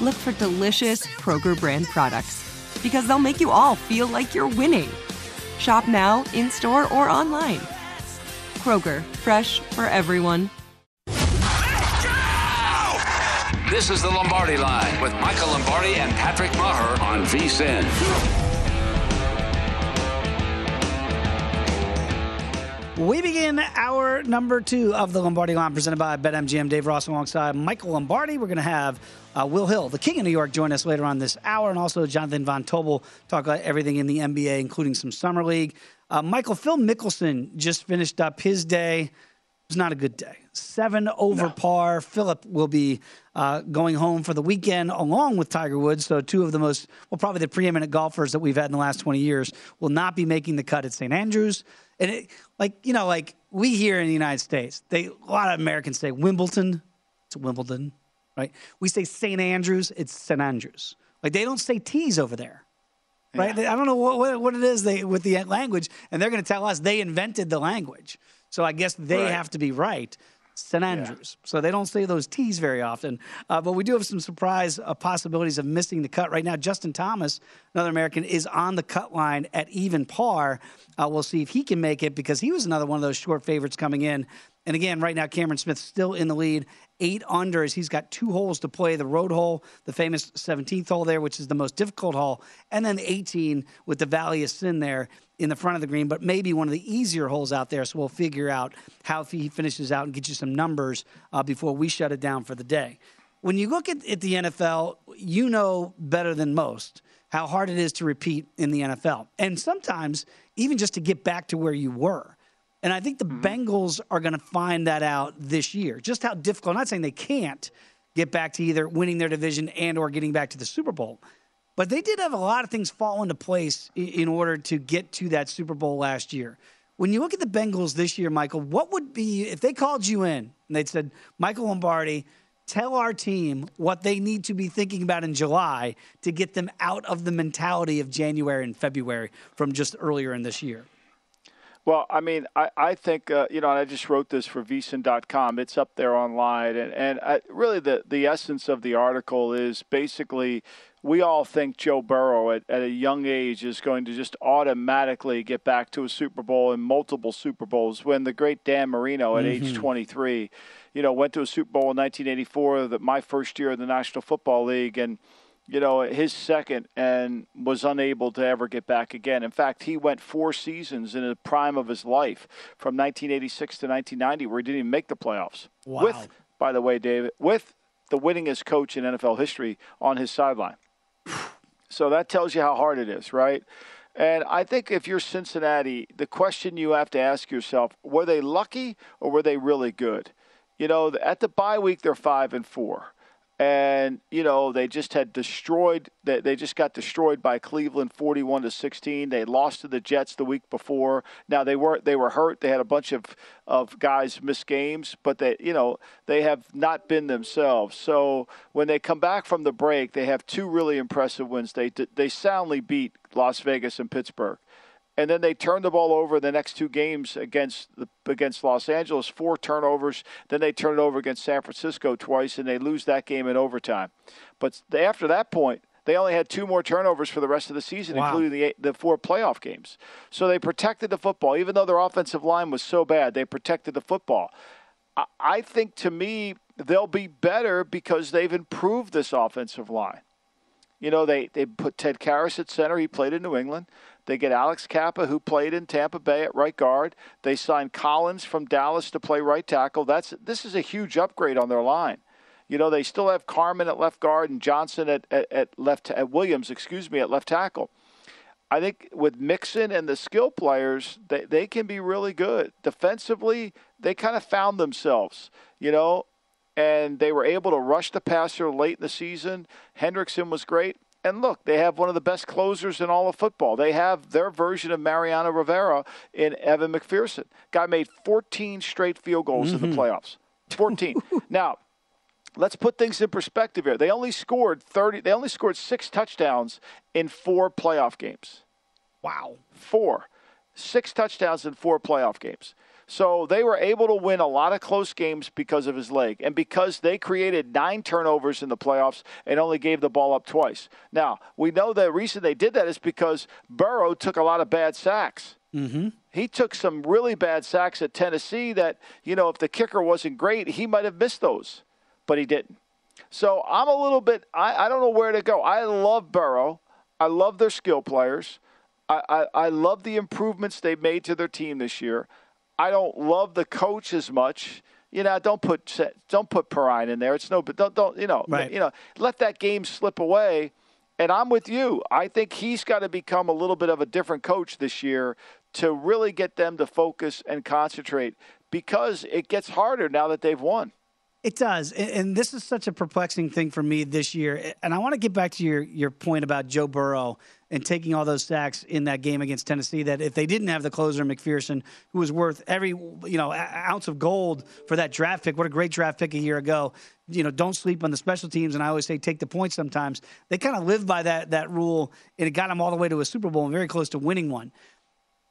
look for delicious Kroger brand products because they'll make you all feel like you're winning. Shop now, in store, or online. Kroger, fresh for everyone. This is the Lombardi Line with Michael Lombardi and Patrick Meagher on VSIN. We begin our number two of the Lombardi line presented by BetMGM. Dave Ross alongside Michael Lombardi. We're going to have uh, Will Hill, the king of New York, join us later on this hour, and also Jonathan Von Tobel talk about everything in the NBA, including some summer league. Uh, Michael Phil Mickelson just finished up his day. It was not a good day. Seven over no. par. Philip will be uh, going home for the weekend along with Tiger Woods. So two of the most, well, probably the preeminent golfers that we've had in the last 20 years will not be making the cut at St. Andrews. And it, like you know, like we here in the United States, they a lot of Americans say Wimbledon, it's Wimbledon, right? We say St. Andrews, it's St. Andrews. Like they don't say T's over there, right? Yeah. I don't know what, what, it is they with the language, and they're going to tell us they invented the language. So I guess they right. have to be right. St. Andrews. Yeah. So they don't say those T's very often. Uh, but we do have some surprise uh, possibilities of missing the cut right now. Justin Thomas, another American, is on the cut line at even par. Uh, we'll see if he can make it because he was another one of those short favorites coming in. And again, right now, Cameron Smith still in the lead, eight under as he's got two holes to play the road hole, the famous 17th hole there, which is the most difficult hole, and then 18 with the Valley of Sin there in the front of the green, but maybe one of the easier holes out there. So we'll figure out how he finishes out and get you some numbers uh, before we shut it down for the day. When you look at, at the NFL, you know better than most how hard it is to repeat in the NFL. And sometimes even just to get back to where you were. And I think the mm-hmm. Bengals are going to find that out this year. Just how difficult. I'm not saying they can't get back to either winning their division and or getting back to the Super Bowl. But they did have a lot of things fall into place in order to get to that Super Bowl last year. When you look at the Bengals this year, Michael, what would be if they called you in and they said, Michael Lombardi, tell our team what they need to be thinking about in July to get them out of the mentality of January and February from just earlier in this year? Well, I mean, I, I think, uh, you know, I just wrote this for vsin.com. It's up there online. And, and I, really, the, the essence of the article is basically we all think Joe Burrow at, at a young age is going to just automatically get back to a Super Bowl and multiple Super Bowls when the great Dan Marino at mm-hmm. age 23, you know, went to a Super Bowl in 1984, that my first year in the National Football League. And, you know, his second and was unable to ever get back again. In fact, he went four seasons in the prime of his life from 1986 to 1990 where he didn't even make the playoffs. Wow. With, by the way, David, with the winningest coach in NFL history on his sideline. So that tells you how hard it is, right? And I think if you're Cincinnati, the question you have to ask yourself: Were they lucky or were they really good? You know, at the bye week, they're five and four and you know they just had destroyed they, they just got destroyed by cleveland 41 to 16 they lost to the jets the week before. Now they weren't they were hurt. They had a bunch of of guys miss games but they you know they have not been themselves. So when they come back from the break they have two really impressive wins. They they soundly beat las vegas and pittsburgh and then they turned the ball over the next two games against the, against Los Angeles, four turnovers. Then they turn it over against San Francisco twice, and they lose that game in overtime. But after that point, they only had two more turnovers for the rest of the season, wow. including the the four playoff games. So they protected the football, even though their offensive line was so bad. They protected the football. I, I think to me they'll be better because they've improved this offensive line. You know, they, they put Ted Karras at center. He played in New England. They get Alex Cappa, who played in Tampa Bay at right guard. They signed Collins from Dallas to play right tackle. That's this is a huge upgrade on their line. You know, they still have Carman at left guard and Johnson at, at, at left at Williams, excuse me, at left tackle. I think with Mixon and the skill players, they, they can be really good. Defensively, they kind of found themselves, you know, and they were able to rush the passer late in the season. Hendrickson was great. And look, they have one of the best closers in all of football. They have their version of Mariano Rivera in Evan McPherson. Guy made 14 straight field goals mm-hmm. in the mm-hmm. playoffs. 14. now, let's put things in perspective here. They only scored 30 they only scored 6 touchdowns in 4 playoff games. Wow. 4. 6 touchdowns in 4 playoff games. So they were able to win a lot of close games because of his leg and because they created nine turnovers in the playoffs and only gave the ball up twice. Now, we know the reason they did that is because Burrow took a lot of bad sacks. Mm-hmm. He took some really bad sacks at Tennessee that, you know, if the kicker wasn't great, he might have missed those, but he didn't. So I'm a little bit, I, I don't know where to go. I love Burrow. I love their skill players. I, I, I love the improvements they've made to their team this year. I don't love the coach as much. You know, don't put don't put Perine in there. It's no, but don't don't you know right. you know let that game slip away. And I'm with you. I think he's got to become a little bit of a different coach this year to really get them to focus and concentrate because it gets harder now that they've won. It does, and this is such a perplexing thing for me this year. And I want to get back to your your point about Joe Burrow and taking all those sacks in that game against Tennessee. That if they didn't have the closer McPherson, who was worth every you know ounce of gold for that draft pick, what a great draft pick a year ago. You know, don't sleep on the special teams, and I always say take the points. Sometimes they kind of live by that that rule, and it got them all the way to a Super Bowl and very close to winning one.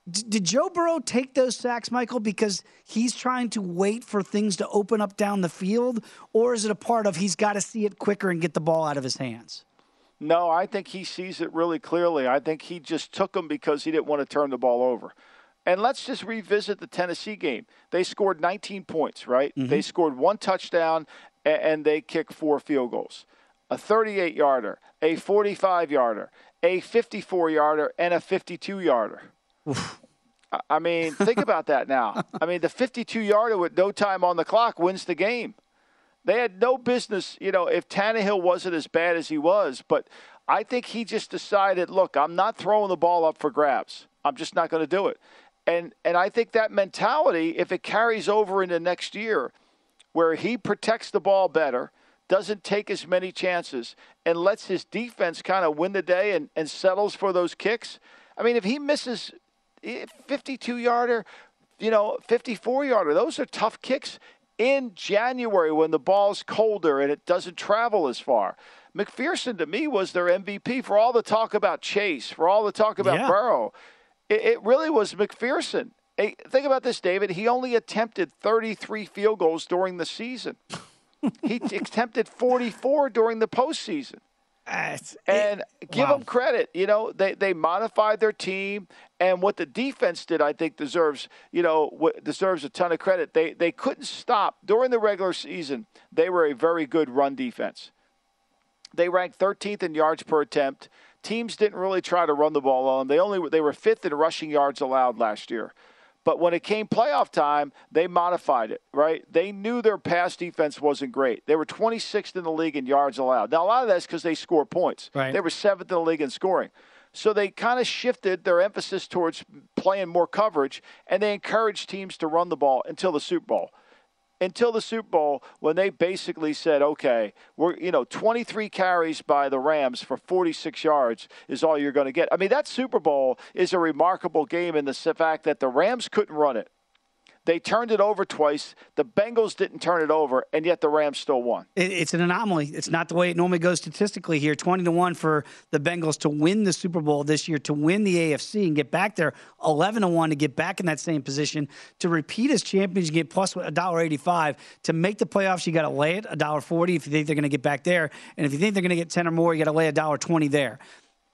Did Joe Burrow take those sacks, Michael, because he's trying to wait for things to open up down the field? Or is it a part of he's got to see it quicker and get the ball out of his hands? No, I think he sees it really clearly. I think he just took them because he didn't want to turn the ball over. And let's just revisit the Tennessee game. They scored 19 points, right? Mm-hmm. They scored one touchdown and they kicked four field goals a 38 yarder, a 45 yarder, a 54 yarder, and a 52 yarder. I mean, think about that now. I mean, the 52 yarder with no time on the clock wins the game. They had no business, you know, if Tannehill wasn't as bad as he was, but I think he just decided, look, I'm not throwing the ball up for grabs. I'm just not going to do it. And and I think that mentality, if it carries over into next year, where he protects the ball better, doesn't take as many chances, and lets his defense kind of win the day and, and settles for those kicks. I mean, if he misses eh, 52 yarder, you know, 54 yarder. Those are tough kicks in January when the ball's colder and it doesn't travel as far. McPherson to me was their MVP for all the talk about Chase, for all the talk about yeah. Burrow. It, it, really was McPherson. Hey, think about this, David. He only attempted 33 field goals during the season. he attempted 44 during the postseason. And give wow. them credit. You know, they, they modified their team, and what the defense did, I think, deserves you know deserves a ton of credit. They they couldn't stop during the regular season. They were a very good run defense. They ranked 13th in yards per attempt. Teams didn't really try to run the ball on them. They only they were fifth in rushing yards allowed last year. But when it came playoff time, they modified it, right? They knew their pass defense wasn't great. They were 26th in the league in yards allowed. Now, a lot of that's because they score points. Right. They were seventh in the league in scoring. So they kind of shifted their emphasis towards playing more coverage, and they encouraged teams to run the ball until the Super Bowl until the Super Bowl when they basically said, okay, we're, you know, 23 carries by the Rams for 46 yards is all you're going to get. I mean, that Super Bowl is a remarkable game in the fact that the Rams couldn't run it. They turned it over twice. The Bengals didn't turn it over, and yet the Rams still won. It's an anomaly. It's not the way it normally goes statistically here. 20 to 1 for the Bengals to win the Super Bowl this year, to win the AFC and get back there. 11 to 1 to get back in that same position. To repeat as champions, you get plus $1.85. To make the playoffs, you got to lay it $1.40 if you think they're going to get back there. And if you think they're going to get 10 or more, you got to lay $1.20 there.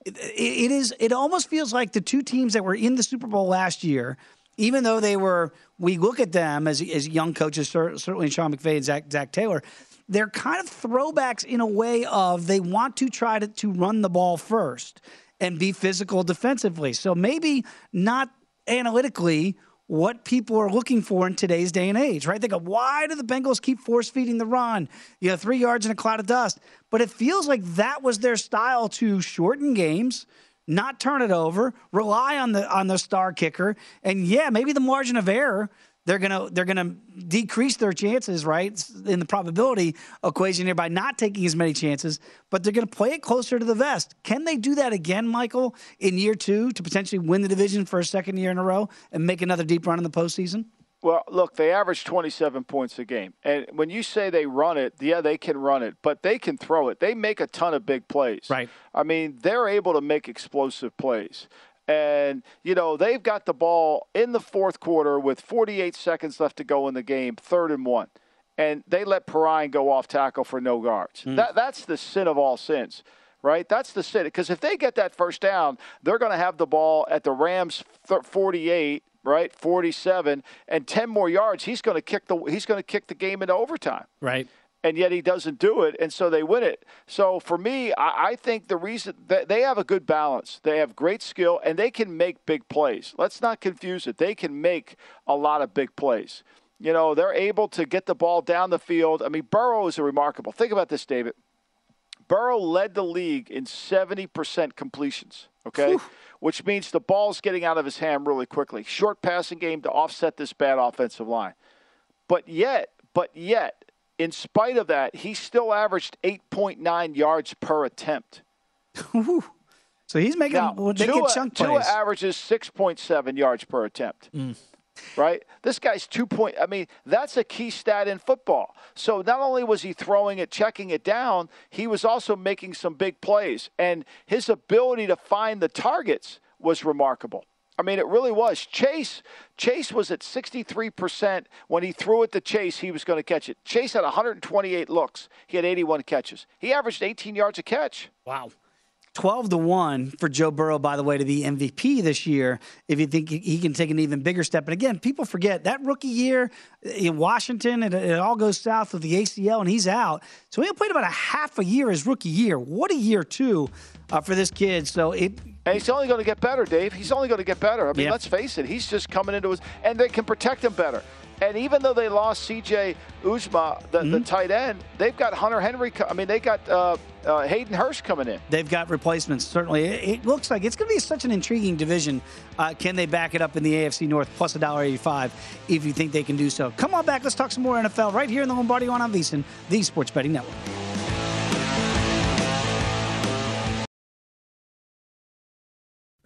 it is. It almost feels like the two teams that were in the Super Bowl last year – even though they were, we look at them as, as young coaches, certainly Sean McVay and Zach, Zac Taylor, they're kind of throwbacks in a way of they want to try to, to run the ball first and be physical defensively. So maybe not analytically what people are looking for in today's day and age, right? They go, why do the Bengals keep force feeding the run? You know, three yards in a cloud of dust. But it feels like that was their style to shorten games, not turn it over, rely on the on the star kicker, and yeah, maybe the margin of error they're gonna they're gonna decrease their chances, right, in the probability equation here by not taking as many chances, but they're gonna play it closer to the vest. Can they do that again, Michael, in year two to potentially win the division for a second year in a row and make another deep run in the postseason? Well, look, they average 27 points a game. And when you say they run it, yeah, they can run it, but they can throw it. They make a ton of big plays. Right. I mean, they're able to make explosive plays. And, you know, they've got the ball in the fourth quarter with 48 seconds left to go in the game, third and one. And they let Perine go off tackle for no guards. Mm. That, that's the sin of all sins right? That's the sin. Because if they get that first down, they're going to have the ball at the Rams 48 right? 47 and 10 more yards. He's going to kick the he's going to kick the game into overtime. Right. And yet he doesn't do it, and so they win it. So for me, I, I think the reason that they have a good balance, they have great skill, and they can make big plays. Let's not confuse it. They can make a lot of big plays. You know, they're able to get the ball down the field. I mean, Burrow is a remarkable. Think about this, David. Burrow led the league in 70% completions. Okay. Whew which means the ball's getting out of his hand really quickly. Short passing game to offset this bad offensive line. But yet, but yet, in spite of that, he still averaged 8.9 yards per attempt. so he's making now, they Tua, chunk plays. Tua averages 6.7 yards per attempt. Mm right? This guy's two point. I mean, that's a key stat in football. So not only was he throwing it, checking it down, he was also making some big plays, and his ability to find the targets was remarkable. I mean, it really was. Chase Chase was at 63% when he threw it to Chase, he was going to catch it. Chase had 128 looks. He had 81 catches. He averaged 18 yards a catch. Wow. 12 to 1 for Joe Burrow, by the way, to be MVP this year, if you think he can take an even bigger step. And again, people forget that rookie year in Washington, it, it all goes south with the ACL, and he's out. So he played about a half a year his rookie year. What a year, too, uh, for this kid. So it. And he's only going to get better, Dave. He's only going to get better. I mean, let's face it. He's just coming into his. And they can protect him better. And even though they lost C.J. Uzomah, the, mm-hmm. the tight end, they've got Hunter Henry. I mean, they got uh, uh, Hayden Hurst coming in. They've got replacements. Certainly, it, it looks like it's going to be such an intriguing division. Uh, can they back it up in the AFC North plus a dollar eighty-five if you think they can do so? Come on back. Let's talk some more NFL right here in the Lombardi on VSiN, the Sports Betting Network.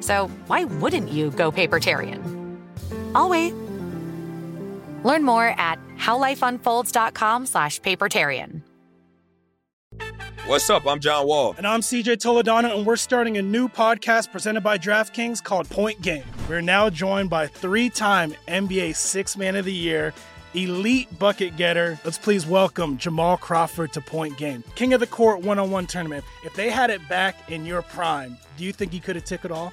So why wouldn't you go papertarian? I'll wait. Learn more at howlifeunfolds.com slash papertarian. What's up? I'm John Wall. And I'm CJ Toledano, and we're starting a new podcast presented by DraftKings called Point Game. We're now joined by three time NBA Six Man of the Year, elite bucket getter. Let's please welcome Jamal Crawford to Point Game. King of the Court one on one tournament. If they had it back in your prime, do you think he could have took it all?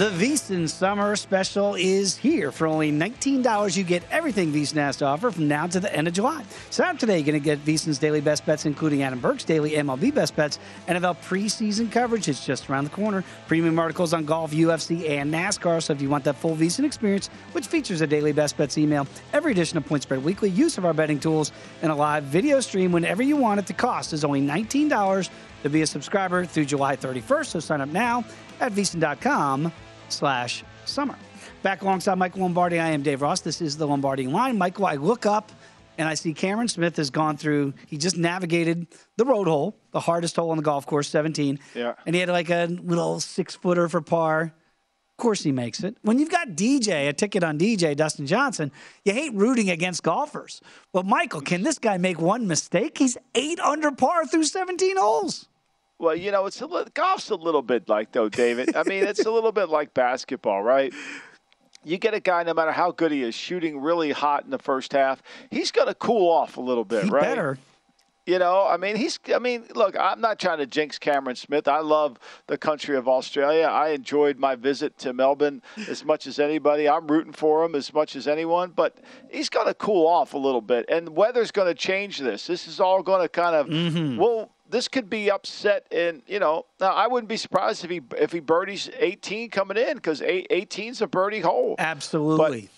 The VSiN Summer Special is here. For only $19, you get everything VSiN has to offer from now to the end of July. Sign up today. You're going to get VSiN's daily best bets, including Adam Burke's daily MLB best bets, NFL preseason coverage. It's just around the corner. Premium articles on golf, UFC, and NASCAR. So if you want that full VSiN experience, which features a daily best bets email, every edition of Point Spread Weekly, use of our betting tools, and a live video stream whenever you want it, the cost is only $19 to be a subscriber through July 31st. So sign up now at VSiN.com slash summer. Back alongside Michael Lombardi, I am Dave Ross. This is the Lombardi line. Michael, I look up and I see Cameron Smith has gone through, he just navigated the road hole, the hardest hole on the golf course, 17. Yeah. And he had like a little six footer for par. Of course he makes it. When you've got DJ, a ticket on DJ, Dustin Johnson, you hate rooting against golfers. But Michael, can this guy make one mistake? He's eight under par through 17 holes. Well, you know, it's a li- golf's a little bit like though, David. I mean, it's a little bit like basketball, right? You get a guy, no matter how good he is, shooting really hot in the first half, he's going to cool off a little bit, He right? better. You know, I mean, he's. I mean, look, I'm not trying to jinx Cameron Smith. I love the country of Australia. I enjoyed my visit to Melbourne as much as anybody. I'm rooting for him as much as anyone. But he's going to cool off a little bit, and weather's going to change this. This is all going to kind of. Mm-hmm. Well, this could be upset, and you know, now I wouldn't be surprised if he if he birdies 18 coming in because 18's a birdie hole. Absolutely.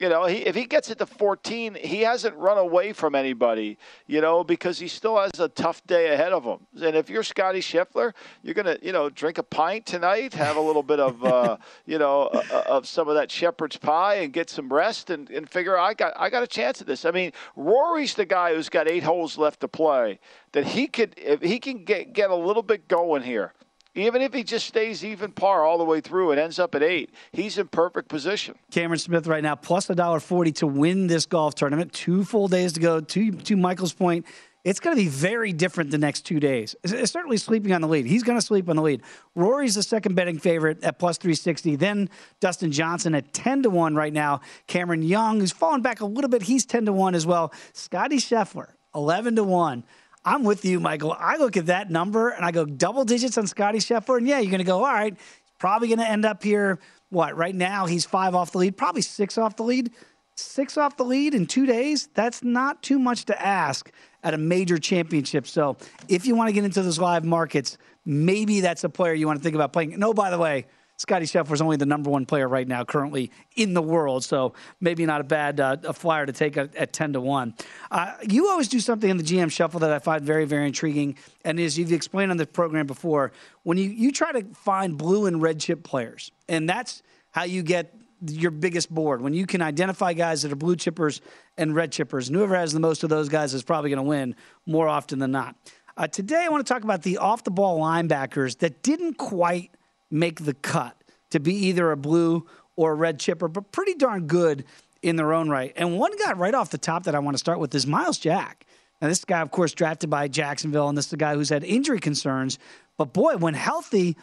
You know, he, if he gets it to 14, he hasn't run away from anybody, you know, because he still has a tough day ahead of him. And if you're Scottie Scheffler, you're going to, you know, drink a pint tonight, have a little bit of, uh, you know, uh, of some of that shepherd's pie and get some rest and, and figure I got I got a chance at this. I mean, Rory's the guy who's got eight holes left to play that he could, if he can get, get a little bit going here. Even if he just stays even par all the way through and ends up at eight, he's in perfect position. Cameron Smith right now plus a dollar forty to win this golf tournament. Two full days to go. To to Michael's point, it's going to be very different the next two days. It's, certainly sleeping on the lead. He's going to sleep on the lead. Rory's the second betting favorite at plus three sixty. Then Dustin Johnson at ten to one right now. Cameron Young, who's fallen back a little bit, he's ten to one as well. Scottie Scheffler eleven to one. I'm with you, Michael. I look at that number and I go double digits on Scottie Scheffler, and yeah, you're going to go all right. Probably going to end up here. What right now? He's five off the lead, probably six off the lead. six off the lead in two days. That's not too much to ask at a major championship. So if you want to get into those live markets, maybe that's a player you want to think about playing. No, by the way, Scottie Scheffler is only the number one player right now, currently in the world. So maybe not a bad uh, a flyer to take at, at ten to one. Uh, you always do something in the GM shuffle that I find very very intriguing, and as you've explained on the program before, when you you try to find blue and red chip players, and that's how you get your biggest board when you can identify guys that are blue chippers and red chippers. And whoever has the most of those guys is probably going to win more often than not. Uh, today, I want to talk about the off the ball linebackers that didn't quite make the cut to be either a blue or a red chipper, but pretty darn good in their own right. And one guy right off the top that I want to start with is Myles Jack. Now, this guy, of course, drafted by Jacksonville, and this is the guy who's had injury concerns. But boy, when healthy,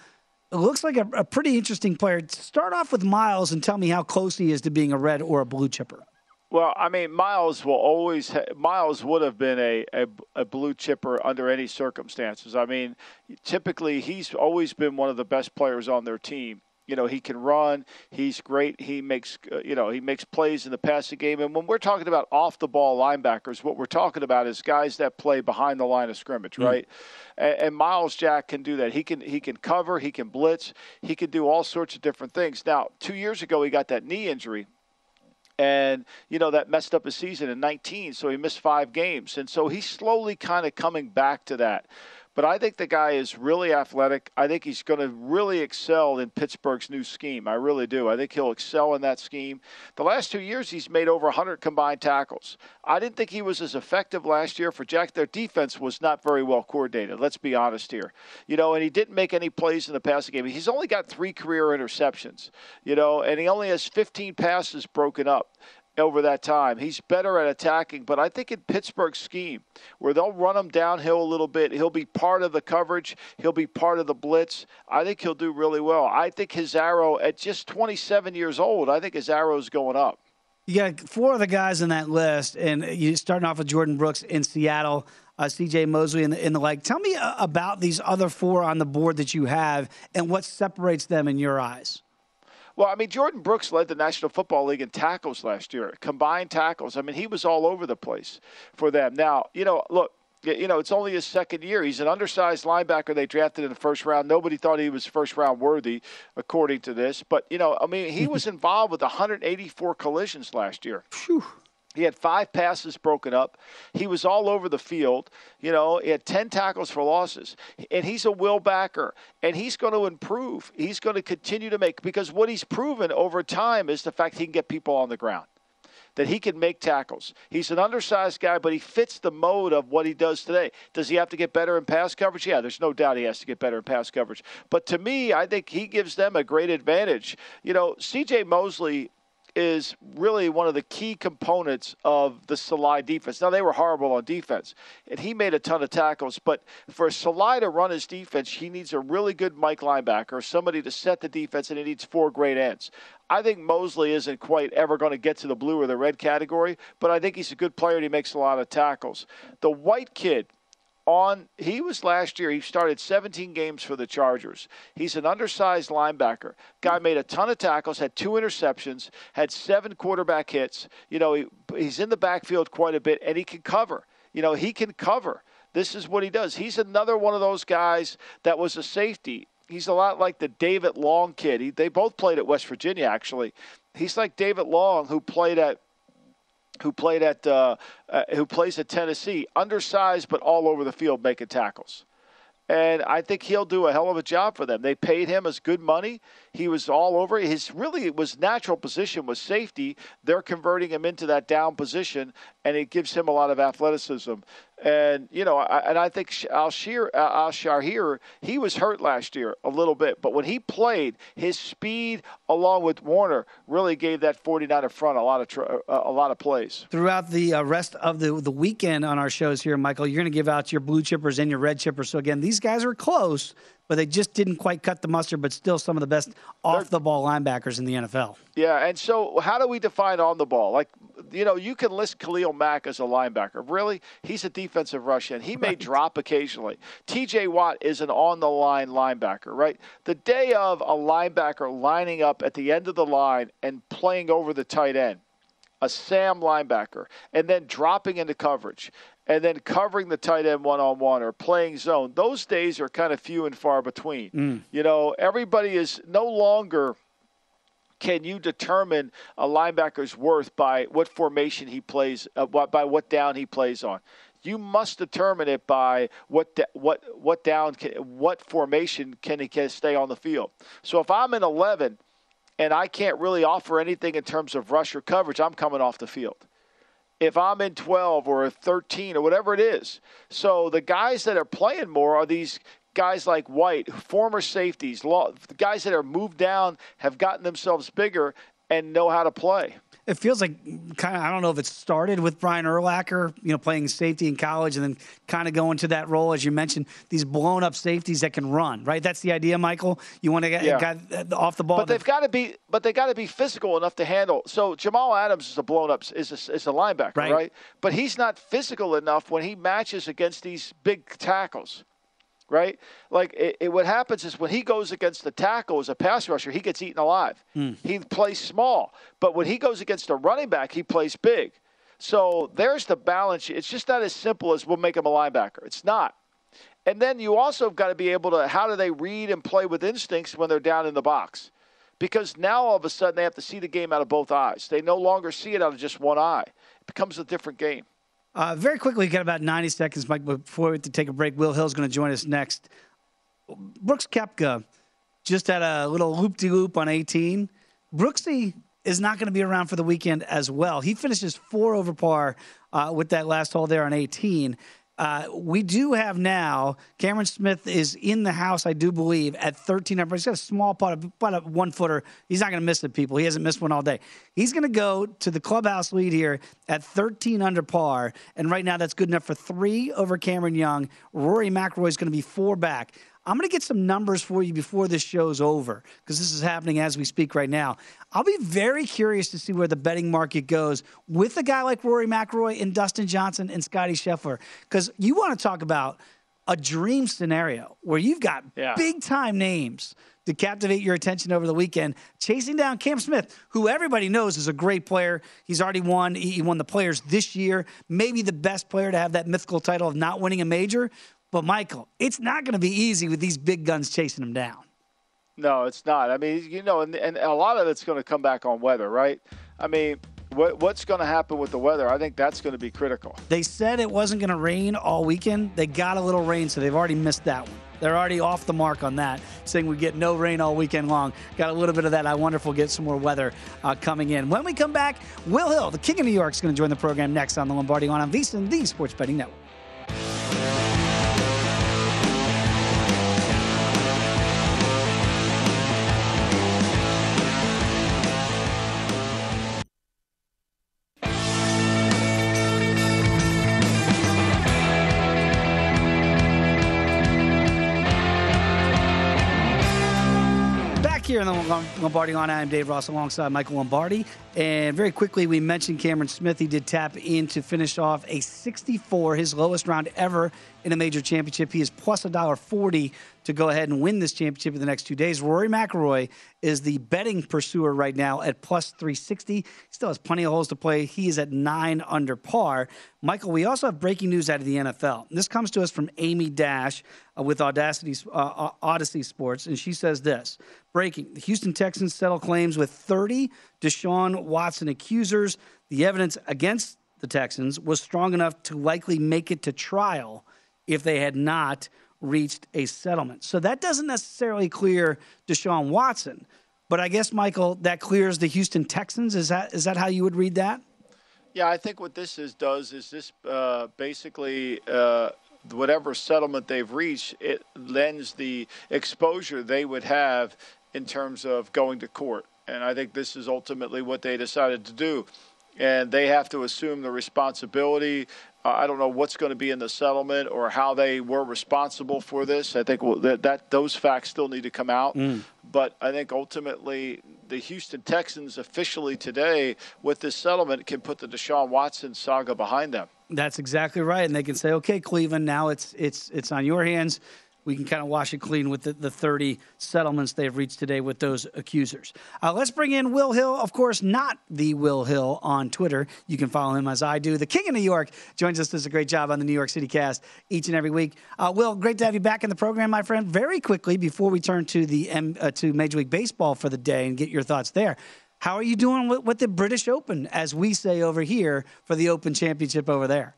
it looks like a, a pretty interesting player. Start off with Myles and tell me how close he is to being a red or a blue chipper. Well, I mean, Myles will always. Ha- Myles would have been a, a, a blue chipper under any circumstances. I mean, typically he's always been one of the best players on their team. You know, he can run. He's great. He makes uh, you know he makes plays in the passing game. And when we're talking about off the ball linebackers, what we're talking about is guys that play behind the line of scrimmage, Mm. right? And, and Myles Jack can do that. He can he can cover. He can blitz. He can do all sorts of different things. Now, two years ago, he got that knee injury and you know that messed up his season in 19 so he missed five games. And so he's slowly kind of coming back to that but I think the guy is really athletic. I think he's going to really excel in Pittsburgh's new scheme. I really do. I think he'll excel in that scheme. The last two years, he's made over 100 combined tackles. I didn't think he was as effective last year for Jack. Their defense was not very well coordinated. Let's be honest here. You know, and he didn't make any plays in the passing game. He's only got three career interceptions. You know, and he only has 15 passes broken up over that time. He's better at attacking, but I think in Pittsburgh's scheme, where they'll run him downhill a little bit, he'll be part of the coverage, he'll be part of the blitz. I think he'll do really well. I think his arrow at just 27 years old, I think his arrow is going up. You got four of the guys in that list, and you starting off with Jordyn Brooks in Seattle, uh, C.J. Mosley, and the, and the like. Tell me uh, about these other four on the board that you have, and what separates them in your eyes. Well, I mean, Jordyn Brooks led the National Football League in tackles last year, combined tackles. I mean, he was all over the place for them. Now, you know, look, you know, it's only his second year. He's an undersized linebacker they drafted in the first round. Nobody thought he was first round worthy, according to this. But, you know, I mean, he was involved with 184 collisions last year. He had five passes broken up. He was all over the field. You know, he had 10 tackles for losses. And he's a will backer. And he's going to improve. He's going to continue to make, because what he's proven over time is the fact he can get people on the ground, that he can make tackles. He's an undersized guy, but he fits the mode of what he does today. Does he have to get better in pass coverage? Yeah, there's no doubt he has to get better in pass coverage. But to me, I think he gives them a great advantage. You know, CJ Mosley is really one of the key components of the Saleh defense. Now they were horrible on defense, and he made a ton of tackles. But for Saleh to run his defense, he needs a really good Mike linebacker, somebody to set the defense, and he needs four great ends. I think Mosley isn't quite ever going to get to the blue or the red category, but I think he's a good player and he makes a lot of tackles. The white kid on he was last year he started 17 games for the chargers. He's an undersized linebacker. Guy made a ton of tackles had two interceptions had seven quarterback hits. You know he, he's in the backfield quite a bit and he can cover. You know he can cover. This is what he does. He's another one of those guys that was a safety. He's a lot like the david long kid. He, they both played at west virginia actually. He's like david long who played at who played at uh, uh, who plays at Tennessee, undersized but all over the field making tackles. And I think he'll do a hell of a job for them. They paid him as good money. He was all over. His really was natural position was safety. They're converting him into that down position, and it gives him a lot of athleticism. And you know, I, and I think Al Shaair, he was hurt last year a little bit, but when he played, his speed along with Warner really gave that 49er front a lot of tr- uh, a lot of plays. Throughout the uh, rest of the the weekend on our shows here, Michael, you're going to give out your blue chippers and your red chippers. So again, these guys are close, but they just didn't quite cut the mustard. But still, some of the best off the ball linebackers in the NFL. Yeah, and so how do we define on the ball? Like, you know, you can list Khalil Mack as a linebacker. Really, he's a defensive rush end. He may drop occasionally. T.J. Watt is an on the line linebacker, right? The day of a linebacker lining up at the end of the line and playing over the tight end. a Sam linebacker, and then dropping into coverage, and then covering the tight end one on one or playing zone, those days are kind of few and far between. Mm. You know, everybody is no longer can you determine a linebacker's worth by what formation he plays, uh, by what down he plays on. You must determine it by what what what down can, what formation can he can stay on the field. So if I'm in 11 and I can't really offer anything in terms of rush or coverage, I'm coming off the field. If I'm in 12 or 13 or whatever it is, so the guys that are playing more are these guys like White, former safeties, law, the guys that are moved down, have gotten themselves bigger and know how to play. It feels like kind of I don't know if it started with Brian Urlacher, you know, playing safety in college and then kind of going to that role as you mentioned, these blown up safeties that can run, right? That's the idea, Michael. You want to get Yeah. guy uh, off the ball. But they've got to be, but they got to be physical enough to handle. So Jamal Adams is a blown up, is a, is a linebacker, Right. right. But he's not physical enough when he matches against these big tackles, right? Like it, it, what happens is when he goes against the tackle as a pass rusher, he gets eaten alive. Hmm. He plays small, but when he goes against a running back, he plays big. So there's the balance. It's just not as simple as we'll make him a linebacker. It's not. And then you also have got to be able to how do they read and play with instincts when they're down in the box? Because now all of a sudden they have to see the game out of both eyes. They no longer see it out of just one eye. It becomes a different game. Uh, very quickly, we got about 90 seconds, Mike, before we have to take a break. Will Hill's going to join us next. Brooks Koepka just had a little loop de loop on 18. Brooksy is not going to be around for the weekend as well. He finishes four over par uh, with that last hole there on 18. Uh, we do have now Cameron Smith is in the house, I do believe, at 13 under. He's got a small putt, about a one footer. He's not going to miss it, people. He hasn't missed one all day. He's going to go to the clubhouse lead here at 13 under par, and right now that's good enough for three over Cameron Young. Rory McIlroy is going to be four back. I'm going to get some numbers for you before this show's over because this is happening as we speak right now. I'll be very curious to see where the betting market goes with a guy like Rory McIlroy and Dustin Johnson and Scottie Scheffler because you want to talk about a dream scenario where you've got Yeah. big time names to captivate your attention over the weekend, chasing down Cam Smith, who everybody knows is a great player. He's already won. He he won the players this year, maybe the best player to have that mythical title of not winning a major. But Michael, it's not going to be easy with these big guns chasing him down. No, it's not. I mean, you know, and, and a lot of it's going to come back on weather, right? I mean, what, what's going to happen with the weather? I think that's going to be critical. They said it wasn't going to rain all weekend. They got a little rain, so they've already missed that one. They're already off the mark on that, saying we get no rain all weekend long. Got a little bit of that. I wonder if we'll get some more weather uh, coming in. When we come back, Will Hill, the King of New York, is going to join the program next on the Lombardi Line on VSiN, the Sports Betting Network. Lombardi on. I'm Dave Ross alongside Michael Lombardi. And very quickly, we mentioned Cameron Smith. He did tap in to finish off a 64, his lowest round ever in a major championship. He is plus $1.40 to go ahead and win this championship in the next two days. Rory McIlroy is the betting pursuer right now at plus 360. He still has plenty of holes to play. He is at nine under par. Michael, we also have breaking news out of the NFL. This comes to us from Amy Dash uh, with Audacity, uh, Odyssey Sports, and she says this Breaking The Houston Texans settle claims with 30 Deshaun Watson accusers. The evidence against the Texans was strong enough to likely make it to trial if they had not reached a settlement. So that doesn't necessarily clear Deshaun Watson, but I guess Michael that clears the Houston Texans. Is that is that how you would read that? Yeah, I think what this is does is this uh, basically uh, whatever settlement they've reached, it lends the exposure they would have in terms of going to court, and I think this is ultimately what they decided to do, and they have to assume the responsibility. Uh, I don't know what's going to be in the settlement or how they were responsible for this. I think well, that, that those facts still need to come out. But I think ultimately the Houston Texans officially today with this settlement can put the Deshaun Watson saga behind them. That's exactly right, and they can say, "Okay, Cleveland, now it's it's it's on your hands." We can kind of wash it clean with the, the 30 settlements they've reached today with those accusers. Uh, let's bring in Will Hill, of course, not the Will Hill on Twitter. You can follow him as I do. The King of New York joins us, does a great job on the New York City cast each and every week. Uh, Will, great to have you back in the program, my friend. Very quickly, before we turn to the M, uh, to Major League Baseball for the day and get your thoughts there. How are you doing with, with the British Open, as we say over here, for the Open Championship over there?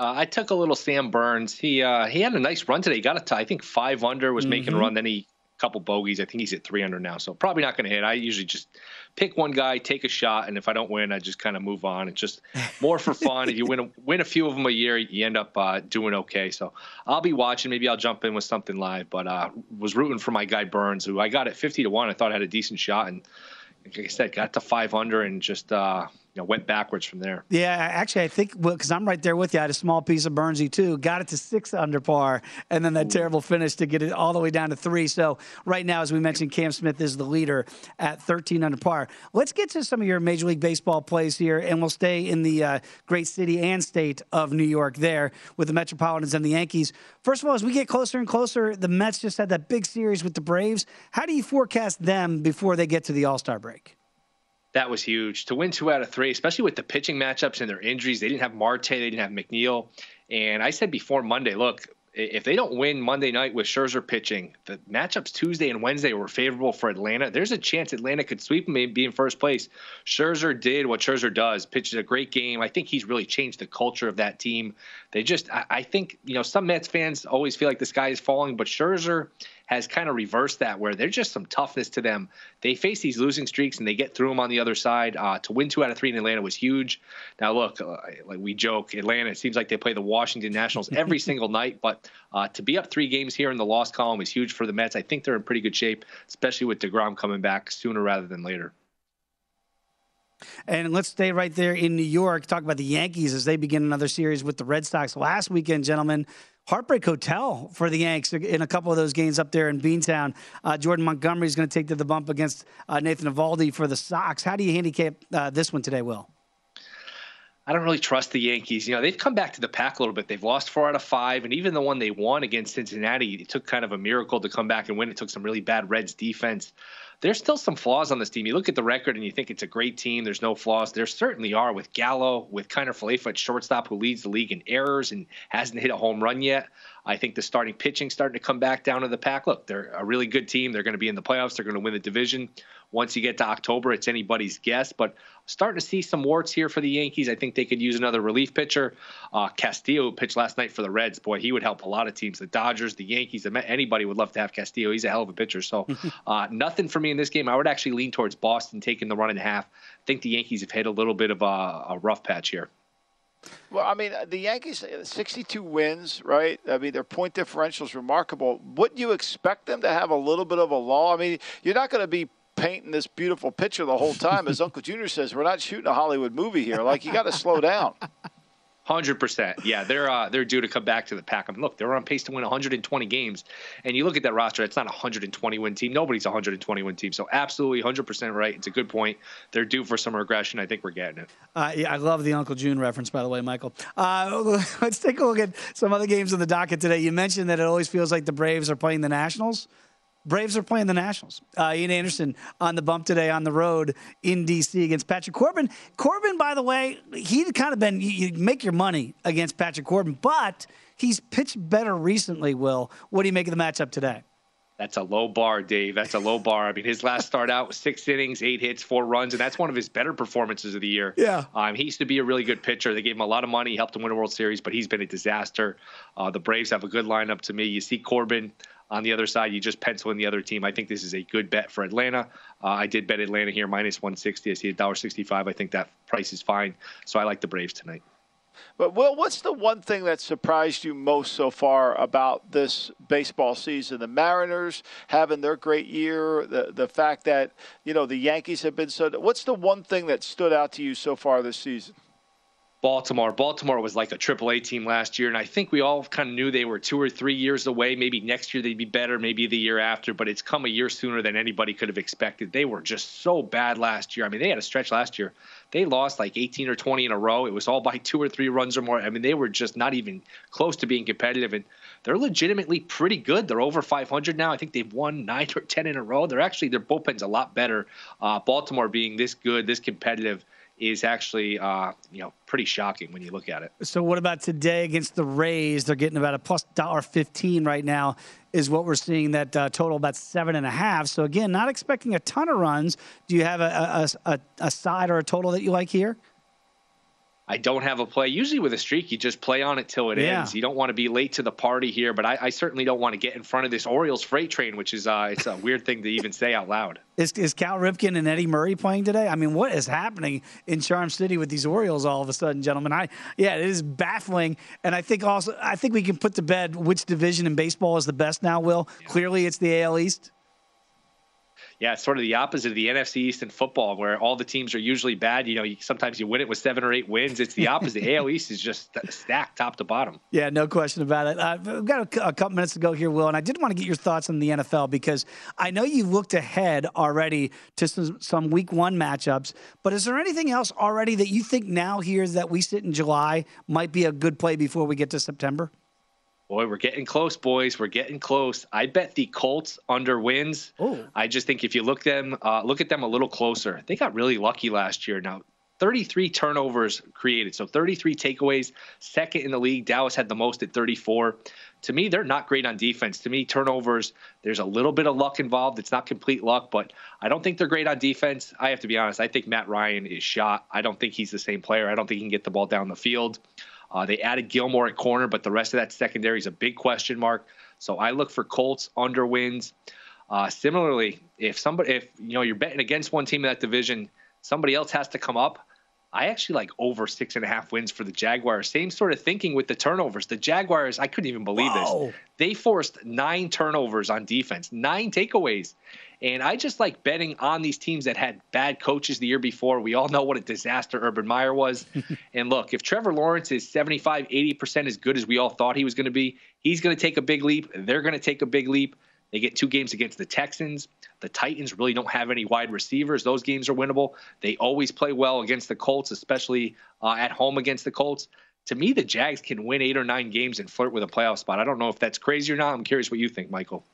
Uh, I took a little Sam Burns. He uh, he had a nice run today. He got to I think five under. Was mm-hmm. making a run. Then he couple bogeys. I think he's at 300 now, so probably not going to hit. I usually just pick one guy, take a shot, and if I don't win, I just kind of move on. It's just more for fun. if you win a, win a few of them a year, you end up uh, doing okay. So I'll be watching. Maybe I'll jump in with something live. But uh, was rooting for my guy Burns, who I got at 50 to one. I thought I had a decent shot, and like I said, got to 500 and just uh, know, went backwards from there. Yeah, actually, I think because well, I'm right there with you. I had a small piece of Burnsy too. Got it to six under par, and then that Ooh. terrible finish to get it all the way down to three. So right now, as we mentioned, Cam Smith is the leader at 13 under par. Let's get to some of your Major League Baseball plays here, and we'll stay in the uh, great city and state of New York there with the Metropolitans and the Yankees. First of all, as we get closer and closer, the Mets just had that big series with the Braves. How do you forecast them before they get to the All Star break? That was huge to win two out of three, especially with the pitching matchups and their injuries. They didn't have Marte, they didn't have McNeil. And I said before Monday, look, if they don't win Monday night with Scherzer pitching, the matchups Tuesday and Wednesday were favorable for Atlanta. There's a chance Atlanta could sweep them and be in first place. Scherzer did what Scherzer does, pitches a great game. I think he's really changed the culture of that team. They just, I think, you know, some Mets fans always feel like the sky is falling, but Scherzer has kind of reversed that, where there's just some toughness to them. They face these losing streaks and they get through them on the other side. Uh, to win two out of three in Atlanta was huge. Now, look, uh, like we joke, Atlanta, it seems like they play the Washington Nationals every single night, but uh, to be up three games here in the loss column is huge for the Mets. I think they're in pretty good shape, especially with DeGrom coming back sooner rather than later. And let's stay right there in New York. Talk about the Yankees as they begin another series with the Red Sox. Last weekend, gentlemen, Heartbreak Hotel for the Yanks in a couple of those games up there in Beantown. Uh, Jordan Montgomery is going to take to the bump against uh, Nathan Eovaldi for the Sox. How do you handicap uh, this one today, Will? I don't really trust the Yankees. You know, they've come back to the pack a little bit. They've lost four out of five, and even the one they won against Cincinnati, it took kind of a miracle to come back and win. It took some really bad Reds defense there's still some flaws on this team. You look at the record and you think it's a great team. There's no flaws. There certainly are with Gallo, with Kiner Falefa shortstop, who leads the league in errors and hasn't hit a home run yet. I think the starting pitching starting to come back down to the pack. Look, they're a really good team. They're going to be in the playoffs. They're going to win the division. Once you get to October, it's anybody's guess. But starting to see some warts here for the Yankees. I think they could use another relief pitcher. Uh, Castillo pitched last night for the Reds. Boy, he would help a lot of teams. The Dodgers, the Yankees, anybody would love to have Castillo. He's a hell of a pitcher. So uh, nothing for me in this game. I would actually lean towards Boston taking the run and a half. I think the Yankees have hit a little bit of a, a rough patch here. Well, I mean, the Yankees, 62 wins, right? I mean, their point differential is remarkable. Wouldn't you expect them to have a little bit of a lull? I mean, you're not going to be painting this beautiful picture the whole time. As Uncle Junior says, we're not shooting a Hollywood movie here. Like, you got to slow down. Hundred percent, yeah. They're uh, they're due to come back to the pack. I mean, look, they're on pace to win 120 games, and you look at that roster. It's not a 120 win team. Nobody's a 120 win team. So absolutely, 100 percent right. It's a good point. They're due for some regression. I think we're getting it. Uh, yeah, I love the Uncle June reference, by the way, Michael. Uh, let's take a look at some other games in the docket today. You mentioned that it always feels like the Braves are playing the Nationals. Braves are playing the Nationals. Uh, Ian Anderson on the bump today on the road in D.C. against Patrick Corbin. Corbin, by the way, he'd kind of been, you, you make your money against Patrick Corbin, but he's pitched better recently, Will. What do you make of the matchup today? That's a low bar, Dave. That's a low bar. I mean, his last start out was six innings, eight hits, four runs, and that's one of his better performances of the year. Yeah. Um, he used to be a really good pitcher. They gave him a lot of money, helped him win a World Series, but he's been a disaster. Uh, the Braves have a good lineup to me. You see Corbin on the other side, you just pencil in the other team. I think this is a good bet for Atlanta. Uh, I did bet Atlanta here minus 160. I see $1.65. I think that price is fine. So I like the Braves tonight. But Will, what's the one thing that surprised you most so far about this baseball season? The Mariners having their great year, the the fact that you know the Yankees have been so. What's the one thing that stood out to you so far this season? Baltimore. Baltimore was like a Triple A team last year, and I think we all kind of knew they were two or three years away. Maybe next year they'd be better, maybe the year after, but it's come a year sooner than anybody could have expected. They were just so bad last year. I mean, they had a stretch last year. They lost like 18 or 20 in a row. It was all by two or three runs or more. I mean, they were just not even close to being competitive, and they're legitimately pretty good. They're over 500 now. I think they've won nine or 10 in a row. They're actually their bullpen's a lot better. Uh, Baltimore being this good, this competitive is actually uh, you know pretty shocking when you look at it. So what about today against the Rays? They're getting about a plus dollar fifteen right now. Is what we're seeing that uh, total about seven and a half. So again, not expecting a ton of runs. Do you have a, a, a, a side or a total that you like here? I don't have a play. Usually with a streak, you just play on it till it yeah. ends. You don't want to be late to the party here, but I, I, certainly don't want to get in front of this Orioles freight train, which is uh, it's a weird thing to even say out loud. Is, is Cal Ripken and Eddie Murray playing today? I mean, what is happening in Charm City with these Orioles all of a sudden, gentlemen? I yeah, it is baffling, and I think also I think we can put to bed which division in baseball is the best now. Will yeah. clearly it's the AL East yeah, it's sort of the opposite of the NFC East in football, where all the teams are usually bad. You know, you, sometimes you win it with seven or eight wins. It's the opposite. AL East is just stacked top to bottom. Yeah, no question about it. Uh, we've got a, a, couple minutes to go here, Will, and I did want to get your thoughts on the NFL because I know you've looked ahead already to some, some Week One matchups. But is there anything else already that you think now here that we sit in July might be a good play before we get to September? Boy, we're getting close, boys. We're getting close. I bet the Colts under wins. Oh. I just think if you look them, uh, look at them a little closer. They got really lucky last year. Now, 33 turnovers created, so 33 takeaways. Second in the league. Dallas had the most at 34. To me, they're not great on defense. To me, turnovers. There's a little bit of luck involved. It's not complete luck, but I don't think they're great on defense. I have to be honest. I think Matt Ryan is shot. I don't think he's the same player. I don't think he can get the ball down the field. Uh, they added Gilmore at corner, but the rest of that secondary is a big question mark. So I look for Colts under wins. Uh, similarly, if somebody, if you know you're betting against one team in that division, somebody else has to come up. I actually like over six and a half wins for the Jaguars. Same sort of thinking with the turnovers. The Jaguars, I couldn't even believe Whoa. this. They forced nine turnovers on defense, nine takeaways. And I just like betting on these teams that had bad coaches the year before. We all know what a disaster Urban Meyer was. and look, if Trevor Lawrence is 75, 80% as good as we all thought he was going to be, he's going to take a big leap. They're going to take a big leap. They get two games against the Texans. The Titans really don't have any wide receivers. Those games are winnable. They always play well against the Colts, especially uh, at home against the Colts. To me, the Jags can win eight or nine games and flirt with a playoff spot. I don't know if that's crazy or not. I'm curious what you think, Michael.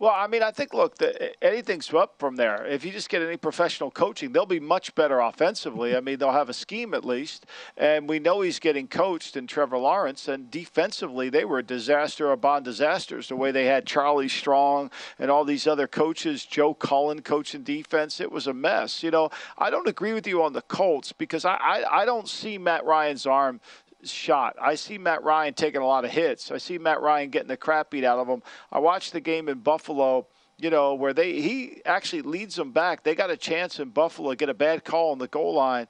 Well, I mean, I think look, the, anything's up from there. If you just get any professional coaching, they'll be much better offensively. I mean, they'll have a scheme at least, and we know he's getting coached in Trevor Lawrence. And defensively, they were a disaster upon disasters. The way they had Charlie Strong and all these other coaches, Joe Cullen coaching defense, it was a mess. You know, I don't agree with you on the Colts because I, I, I don't see Matt Ryan's arm shot. I see Matt Ryan taking a lot of hits. I see Matt Ryan getting the crap beat out of him. I watched the game in Buffalo, you know, where they he actually leads them back. They got a chance in Buffalo, get a bad call on the goal line.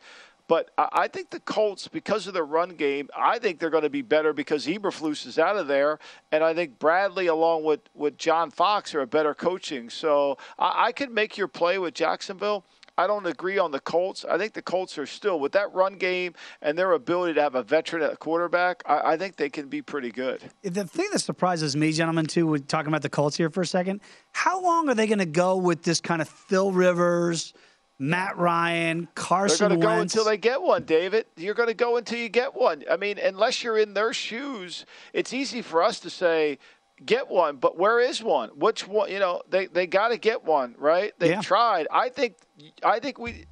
But I think the Colts, because of their run game, I think they're going to be better because Eberflus is out of there, and I think Bradley, along with, with John Fox, are a better coaching. So I, I could make your play with Jacksonville. I don't agree on the Colts. I think the Colts are still with that run game and their ability to have a veteran at quarterback. I, I think they can be pretty good. The thing that surprises me, gentlemen, too, we're talking about the Colts here for a second. How long are they going to go with this kind of Phil Rivers? Matt Ryan, Carson They're going to go until they get one, David. You're going to go until you get one. I mean, unless you're in their shoes, it's easy for us to say, get one, but where is one? Which one? You know, they they got to get one, right? They yeah. tried. I think I think we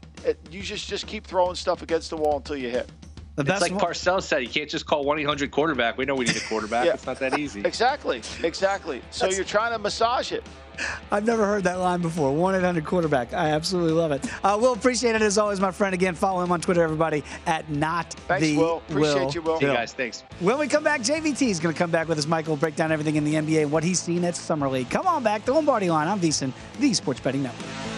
you just just keep throwing stuff against the wall until you hit. it's like one. Parcells said, you can't just call 1 800 quarterback. We know we need a quarterback. yeah. It's not that easy. Exactly. Exactly. So That's, you're trying to massage it. I've never heard that line before. 1 800 quarterback. I absolutely love it. Uh, Will, appreciate it as always, my friend. Again, follow him on Twitter, everybody, at not Thanks, the Will. Appreciate Will. you, Will. See you guys. Thanks. When we come back, JVT is going to come back with us. Michael will break down everything in the NBA and what he's seen at Summer League. Come on back. The Lombardi line. I'm VSIN, the Sports Betting Network.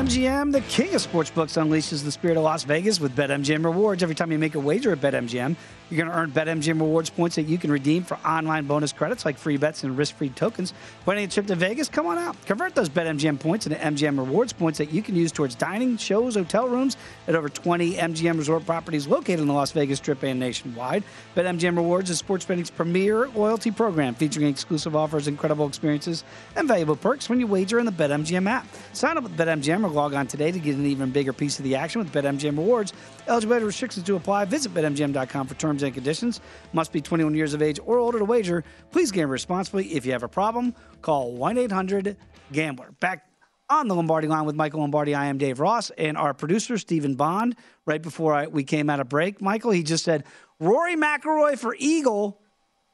BetMGM, the king of sportsbooks, unleashes the spirit of Las Vegas with BetMGM rewards. Every time you make a wager at BetMGM, you're going to earn BetMGM rewards points that you can redeem for online bonus credits like free bets and risk-free tokens. Planning a trip to Vegas? Come on out. Convert those BetMGM points into MGM rewards points that you can use towards dining, shows, hotel rooms at over 20 MGM resort properties located in the Las Vegas Strip and nationwide. BetMGM Rewards is sports betting's premier loyalty program featuring exclusive offers, incredible experiences, and valuable perks when you wager in the BetMGM app. Sign up with BetMGM or log on today to get an even bigger piece of the action with BetMGM Rewards. Eligibility restrictions to apply. Visit BetMGM.com for terms and conditions. Must be 21 years of age or older to wager. Please gamble responsibly. If you have a problem, call 1 800 Gambler. Back on the Lombardi line with Michael Lombardi, I am Dave Ross, and our producer, Stephen Bond. Right before I, we came out of break, Michael, he just said, Rory McIlroy for Eagle.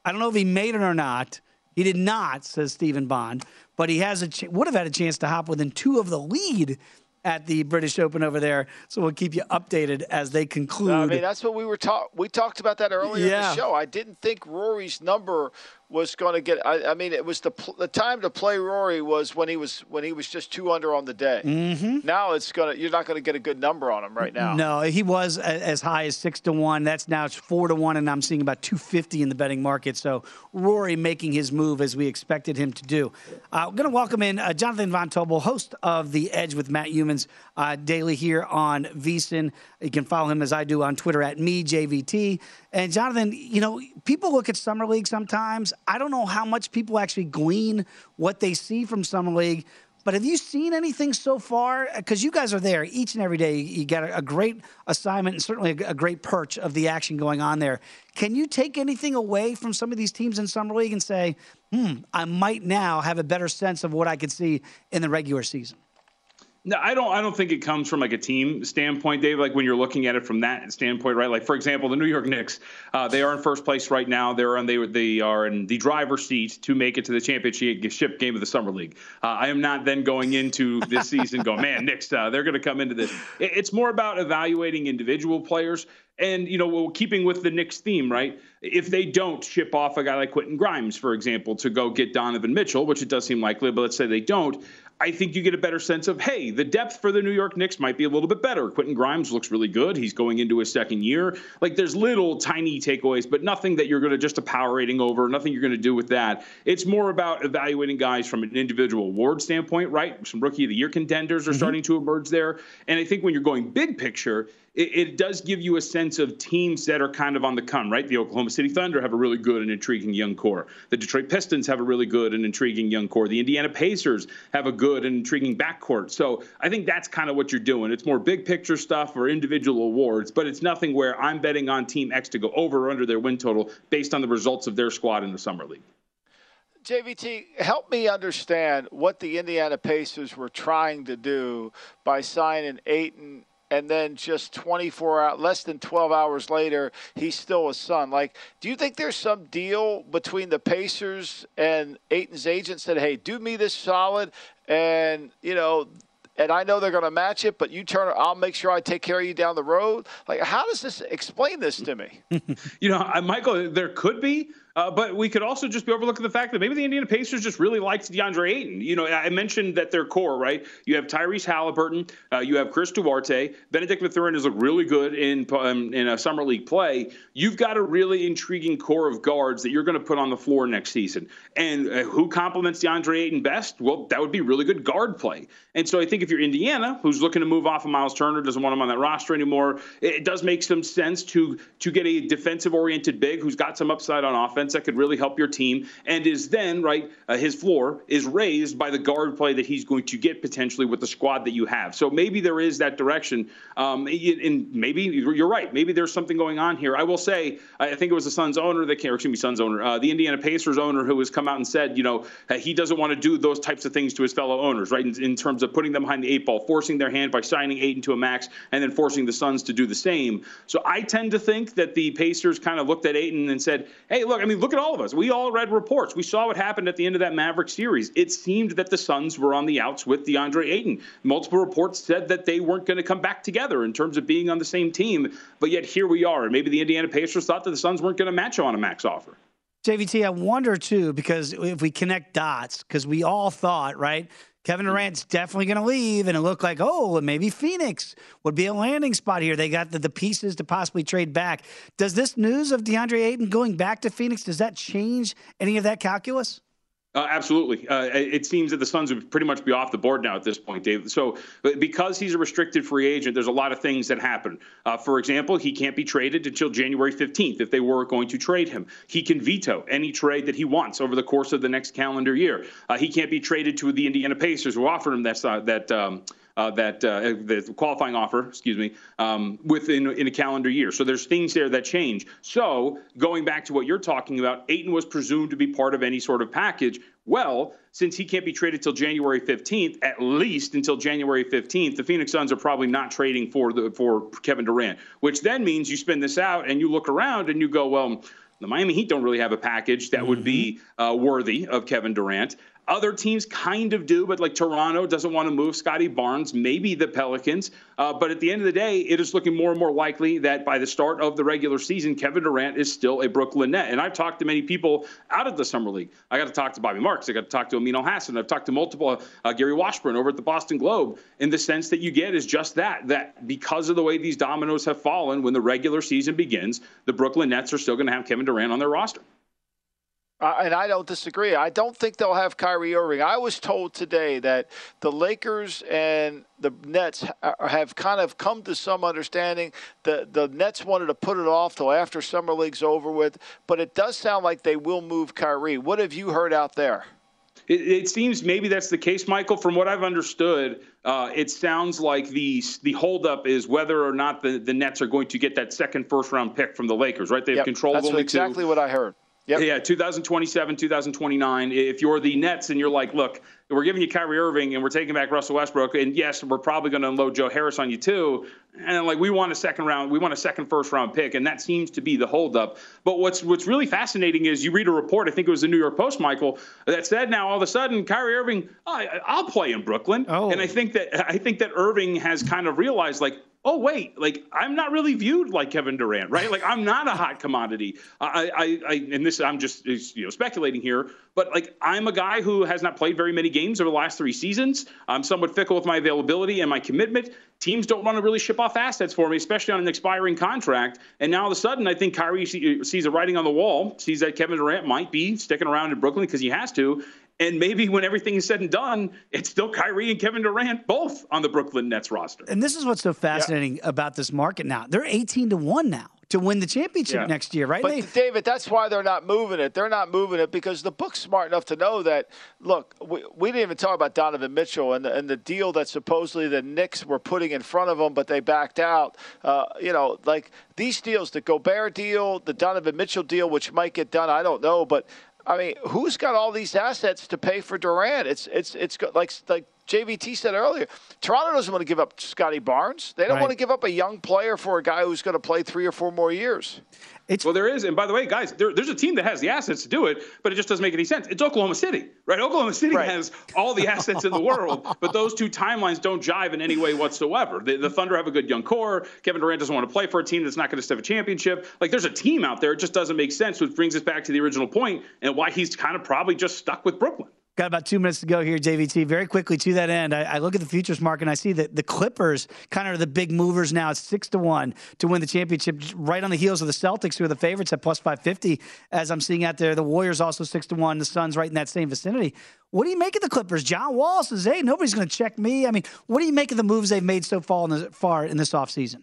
I don't know if he made it or not. He did not, says Stephen Bond, but he has a ch- would have had a chance to hop within two of the lead at the British Open over there. So we'll keep you updated as they conclude. I mean, that's what we were talk. We talked about that earlier in the show. I didn't think Rory's number was going to get. I, I mean, it was the pl- the time to play Rory was when he was when he was just two under on the day. Mhm. Now it's gonna. You're not going to get a good number on him right now. No, he was a- as high as six to one. That's now it's four to one, and I'm seeing about two fifty in the betting market. So Rory making his move as we expected him to do. Uh, we're going to welcome in uh, Jonathan Von Tobel, host of the Edge with Matt Youmans uh, daily here on VSiN. You can follow him as I do on Twitter at me JVT. And Jonathan, you know, people look at summer league sometimes. I don't know how much people actually glean what they see from Summer League. But have you seen anything so far? Because you guys are there each and every day. You got a, great assignment and certainly a, great perch of the action going on there. Can you take anything away from some of these teams in Summer League and say, hmm, I might now have a better sense of what I could see in the regular season? No, I don't. I don't think it comes from like a team standpoint, Dave. Like when you're looking at it from that standpoint, right? Like for example, the New York Knicks, uh, they are in first place right now. They're on they they are in the driver's seat to make it to the championship game of the summer league. Uh, I am not then going into this season going, man, Knicks, uh, they're going to come into this. It's more about evaluating individual players. And, you know, keeping with the Knicks theme, right? If they don't ship off a guy like Quentin Grimes, for example, to go get Donovan Mitchell, which it does seem likely, but let's say they don't, I think you get a better sense of, hey, the depth for the New York Knicks might be a little bit better. Quentin Grimes looks really good. He's going into his second year. Like there's little tiny takeaways, but nothing that you're going to just a power rating over, nothing you're going to do with that. It's more about evaluating guys from an individual award standpoint, right? Some rookie of the year contenders are mm-hmm. starting to emerge there. And I think when you're going big picture, it, it, does give you a sense of teams that are kind of on the come, right? The Oklahoma City Thunder have a really good and intriguing young core. The Detroit Pistons have a really good and intriguing young core. The Indiana Pacers have a good and intriguing backcourt. So I think that's kind of what you're doing. It's more big picture stuff or individual awards, but it's nothing where I'm betting on Team X to go over or under their win total based on the results of their squad in the summer league. JVT, help me understand what the Indiana Pacers were trying to do by signing Ayton and then just 24 hours, less than 12 hours later, he's still a Sun Like, do you think there's some deal between the Pacers and Ayton's agent said, hey, do me this solid, and, you know, and I know they're going to match it, but you turn, I'll make sure I take care of you down the road. Like, how does this explain this to me? you know, Michael, there could be, uh, but we could also just be overlooking the fact that maybe the Indiana Pacers just really liked DeAndre Ayton. You know, I mentioned that their core, right? You have Tyrese Halliburton, uh, you have Chris Duarte, Bennedict Mathurin has looked really good in um, in a summer league play. You've got a really intriguing core of guards that you're going to put on the floor next season. And uh, who complements DeAndre Ayton best? Well, that would be really good guard play. And so I think if you're Indiana, who's looking to move off of Miles Turner, doesn't want him on that roster anymore, it, does make some sense to to get a defensive oriented big who's got some upside on offense that could really help your team and is then, right, uh, his floor is raised by the guard play that he's going to get potentially with the squad that you have. So maybe there is that direction. Um, and maybe you're right. Maybe there's something going on here. I will say, I think it was the Suns owner that came, excuse me, Suns owner, uh, the Indiana Pacers owner who has come out and said, you know, he doesn't want to do those types of things to his fellow owners, right, in, in terms of putting them behind the eight ball, forcing their hand by signing Ayton to a max, and then forcing the Suns to do the same. So I tend to think that the Pacers kind of looked at Ayton and said, hey, look, I mean, look at all of us. We all read reports. We saw what happened at the end of that Maverick series. It seemed that the Suns were on the outs with DeAndre Ayton. Multiple reports said that they weren't going to come back together in terms of being on the same team. But yet here we are. And maybe the Indiana Pacers thought that the Suns weren't going to match on a max offer. JVT, I wonder too, because if we connect dots, because we all thought, right, Kevin Durant's definitely going to leave, and it looked like, oh, maybe Phoenix would be a landing spot here. They got the, the pieces to possibly trade back. Does this news of DeAndre Ayton going back to Phoenix, does that change any of that calculus? Uh, absolutely. Uh, it seems that the Suns would pretty much be off the board now at this point, Dave. So, because he's a restricted free agent, there's a lot of things that happen. Uh, for example, he can't be traded until January 15th if they were going to trade him. He can veto any trade that he wants over the course of the next calendar year. Uh, he can't be traded to the Indiana Pacers, who offered him that that. Um, uh, that uh, the qualifying offer, excuse me, um, within in a calendar year. So there's things there that change. So going back to what you're talking about, Ayton was presumed to be part of any sort of package. Well, since he can't be traded till January 15th, at least until January 15th, the Phoenix Suns are probably not trading for the for Kevin Durant, which then means you spin this out and you look around and you go, well, the Miami Heat don't really have a package that would be mm-hmm. uh, worthy of Kevin Durant. Other teams kind of do, but like Toronto doesn't want to move Scottie Barnes, maybe the Pelicans. Uh, but at the end of the day, it is looking more and more likely that by the start of the regular season, Kevin Durant is still a Brooklyn Net. And I've talked to many people out of the Summer League. I got to talk to Bobby Marks. I got to talk to Amin Elhassan. I've talked to multiple, uh, Gary Washburn over at the Boston Globe. In the sense that you get is just that, that because of the way these dominoes have fallen when the regular season begins, the Brooklyn Nets are still going to have Kevin Durant on their roster. Uh, and I don't disagree. I don't think they'll have Kyrie Irving. I was told today that the Lakers and the Nets have kind of come to some understanding. The the Nets wanted to put it off till after summer league's over with, but it does sound like they will move Kyrie. What have you heard out there? It, it seems maybe that's the case, Michael. From what I've understood, uh, it sounds like the the holdup is whether or not the, the Nets are going to get that second first round pick from the Lakers. Right? They have yep, control of only exactly two. what I heard. Yep. Yeah, 2027, 2029. If you're the Nets and you're like, look, we're giving you Kyrie Irving and we're taking back Russell Westbrook, and yes, we're probably going to unload Joe Harris on you too. And like, we want a second round, we want a second first round pick, and that seems to be the holdup. But what's what's really fascinating is you read a report, I think it was the New York Post, Michael, that said now all of a sudden Kyrie Irving, oh, I'll play in Brooklyn, oh. and I think that I think that Irving has kind of realized like oh wait, like I'm not really viewed like Kevin Durant, right? Like I'm not a hot commodity. I, I, I and this I'm just you know speculating here, but like I'm a guy who has not played very many games over the last three seasons. I'm somewhat fickle with my availability and my commitment. Teams don't want to really ship off assets for me, especially on an expiring contract. And now all of a sudden, I think Kyrie sees a writing on the wall, sees that Kevin Durant might be sticking around in Brooklyn because he has to, and maybe when everything is said and done, it's still Kyrie and Kevin Durant both on the Brooklyn Nets roster. And this is what's so fascinating yeah. about this market now. They're 18 to 1 now to win the championship yeah. next year, right? But they, David, that's why they're not moving it. They're not moving it because the book's smart enough to know that. Look, we, we didn't even talk about Donovan Mitchell and the, and the deal that supposedly the Knicks were putting in front of them, but they backed out. Uh, you know, like these deals, the Gobert deal, the Donovan Mitchell deal, which might get done, I don't know, but I mean, who's got all these assets to pay for Durant? It's it's it's like like JVT said earlier. Toronto doesn't want to give up Scottie Barnes. They don't Right. want to give up a young player for a guy who's going to play three or four more years. It's, well, there is, and by the way, guys, there, there's a team that has the assets to do it, but it just doesn't make any sense. It's Oklahoma City, right? Oklahoma City has all the assets in the world, but those two timelines don't jive in any way whatsoever. The, the Thunder have a good young core. Kevin Durant doesn't want to play for a team that's not going to step a championship. Like, there's a team out there. It just doesn't make sense, which brings us back to the original point and why he's kind of probably just stuck with Brooklyn. Got about two minutes to go here, JVT. Very quickly to that end, I, I look at the futures market and I see that the Clippers kind of are the big movers now. It's six to one to win the championship, right on the heels of the Celtics, who are the favorites at plus five fifty. As I'm seeing out there, the Warriors also six to one. The Suns right in that same vicinity. What do you make of the Clippers? John Wall says, "Hey, nobody's going to check me." I mean, what do you make of the moves they've made so far in, the, far in this offseason?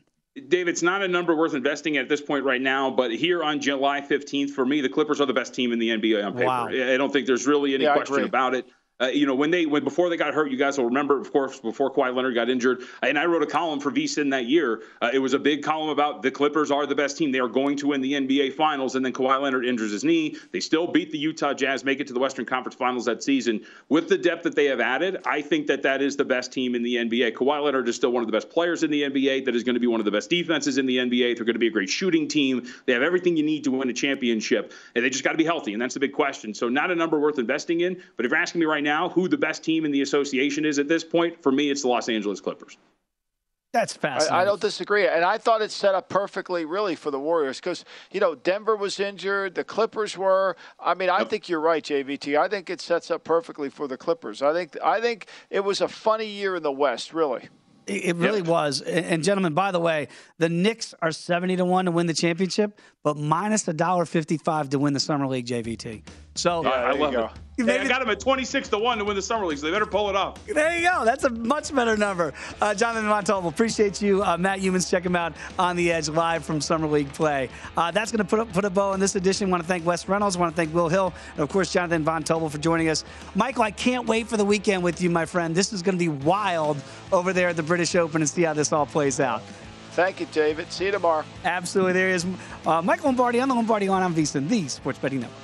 Dave, it's not a number worth investing at this point right now, but here on July 15th, for me, the Clippers are the best team in the NBA on paper. Wow. I don't think there's really any Yeah, question about it. Uh, you know, when they when before they got hurt, you guys will remember, of course, before Kawhi Leonard got injured, and I wrote a column for VSIN that year. Uh, it was a big column about the Clippers are the best team. They are going to win the NBA Finals, and then Kawhi Leonard injures his knee. They still beat the Utah Jazz, make it to the Western Conference Finals that season. With the depth that they have added, I think that that is the best team in the NBA. Kawhi Leonard is still one of the best players in the NBA. That is going to be one of the best defenses in the NBA. They're going to be a great shooting team. They have everything you need to win a championship, and they just got to be healthy, and that's the big question. So, not a number worth investing in. But if you're asking me right now who the best team in the association is at this point, for me, it's the Los Angeles Clippers. That's fascinating. I, I don't disagree, and I thought it set up perfectly, really, for the Warriors because you know Denver was injured, the Clippers were. I mean, I think you're right, JVT. I think it sets up perfectly for the Clippers. I think I think it was a funny year in the West, really. It it really was. And, and gentlemen, by the way, the Knicks are 70 to 1 to win the championship, but minus $1.55 to win the Summer League JVT. So I, I love go. it. Hey, I got them at 26 to 1 to win the Summer League, so they better pull it off. There you go. That's a much better number. Uh, Jonathan Von Tobel, appreciate you. Uh, Matt Youmans, check him out on the Edge live from Summer League play. Uh, that's going to put a, put a bow on this edition. want to thank Wes Reynolds. want to thank Will Hill. And of course, Jonathan Von Tobel for joining us. Michael, I can't wait for the weekend with you, my friend. This is going to be wild over there at the British Open and see how this all plays out. Thank you, David. See you tomorrow. Absolutely. There is uh, Michael Lombardi on the Lombardi Line on VSiN, the Sports Betting Network.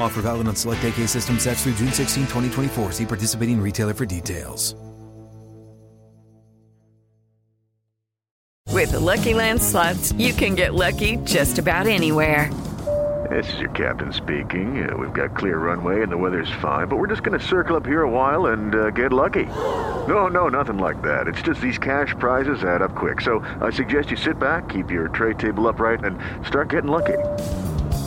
Offer valid on select AK system sets through June 16, 2024. See participating retailer for details. With the Lucky Land slots, you can get lucky just about anywhere. This is your captain speaking. Uh, we've got clear runway and the weather's fine, but we're just going to circle up here a while and uh, get lucky. No, no, nothing like that. It's just these cash prizes add up quick. So I suggest you sit back, keep your tray table upright, and start getting lucky.